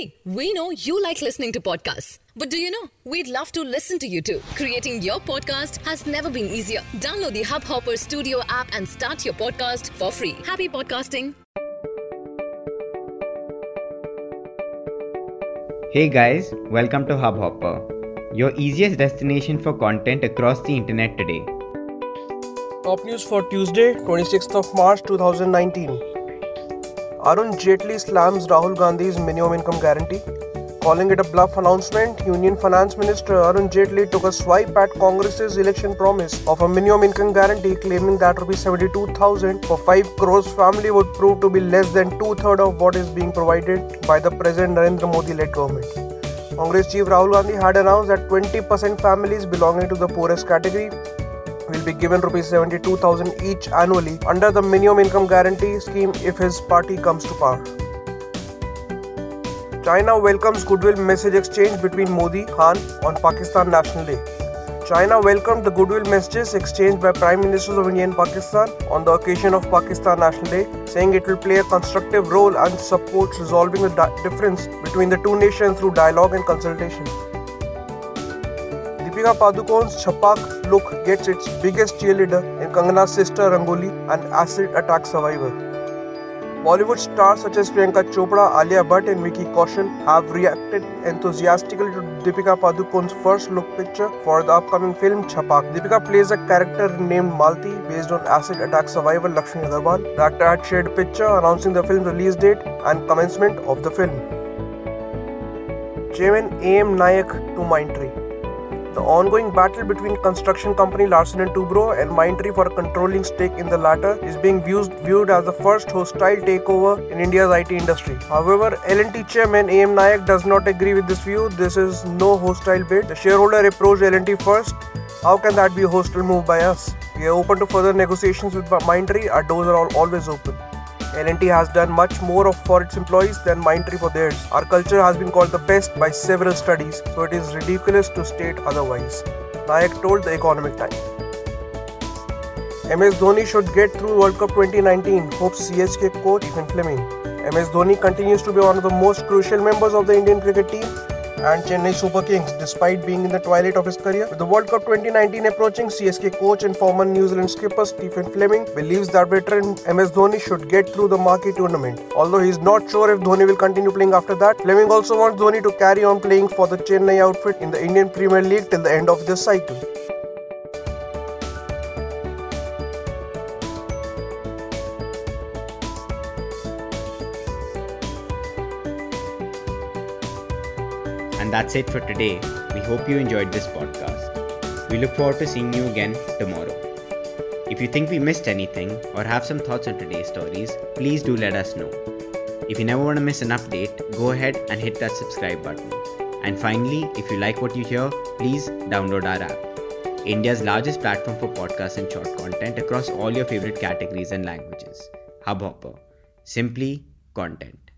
See, we know you like listening to podcasts. But do you know? We'd love to listen to you too. Creating your podcast has never been easier. Download the Hubhopper Studio app and start your podcast for free. Happy podcasting. Hey guys, welcome to Hubhopper, your easiest destination for content across the internet today. Top news for Tuesday, 26th of March 2019. Arun Jaitley slams Rahul Gandhi's minimum income guarantee. Calling it a bluff announcement, Union Finance Minister Arun Jaitley took a swipe at Congress's election promise of a minimum income guarantee, claiming that Rs 72,000 for 5 crores family would prove to be less than two thirds of what is being provided by the present Narendra Modi led government. Congress Chief Rahul Gandhi had announced that 20% families belonging to the poorest category will be given rupees 72,000 each annually under the minimum income guarantee scheme if his party comes to power. China welcomes goodwill message exchange between Modi Khan on Pakistan National Day. China welcomed the goodwill messages exchanged by Prime Ministers of India and Pakistan on the occasion of Pakistan National Day, saying it will play a constructive role and supports resolving the di- difference between the two nations through dialogue and consultation. Padukone's Chhapak look gets its biggest cheerleader in Kangana's sister Rangoli, an acid attack survivor. Bollywood stars such as Priyanka Chopra, Alia Bhatt, and Vicky Kaushal have reacted enthusiastically to Deepika Padukone's first look picture for the upcoming film Chhapak. Deepika plays a character named Malti based on acid attack survivor Lakshmi Agarwal. The actor had shared a picture announcing the film's release date and commencement of the film. Chairman A.M. Nayak to Mindtree. The ongoing battle between construction company Larsen Toubro and Mindtree for a controlling stake in the latter is being viewed, viewed as the first hostile takeover in India's IT industry. However, L&T chairman AM Naik does not agree with this view. This is no hostile bid. The shareholder approached L&T first. How can that be a hostile move by us? We are open to further negotiations with Mindtree. Our doors are always open. L&T has done much more of for its employees than Mindtree for theirs. Our culture has been called the best by several studies, so it is ridiculous to state otherwise. Naik told the Economic Times. MS Dhoni should get through World Cup 2019, hopes CSK coach Stephen Fleming. MS Dhoni continues to be one of the most crucial members of the Indian cricket team and Chennai Super Kings, despite being in the twilight of his career. With the World Cup 2019 approaching, CSK coach and former New Zealand skipper Stephen Fleming believes that veteran MS Dhoni should get through the marquee tournament. Although he is not sure if Dhoni will continue playing after that, Fleming also wants Dhoni to carry on playing for the Chennai outfit in the Indian Premier League till the end of this cycle. And that's it for today. We hope you enjoyed this podcast. We look forward to seeing you again tomorrow. If you think we missed anything or have some thoughts on today's stories, please do let us know. If you never want to miss an update, go ahead and hit that subscribe button. And finally, if you like what you hear, please download our app. India's largest platform for podcasts and short content across all your favorite categories and languages. Hubhopper. Simply content.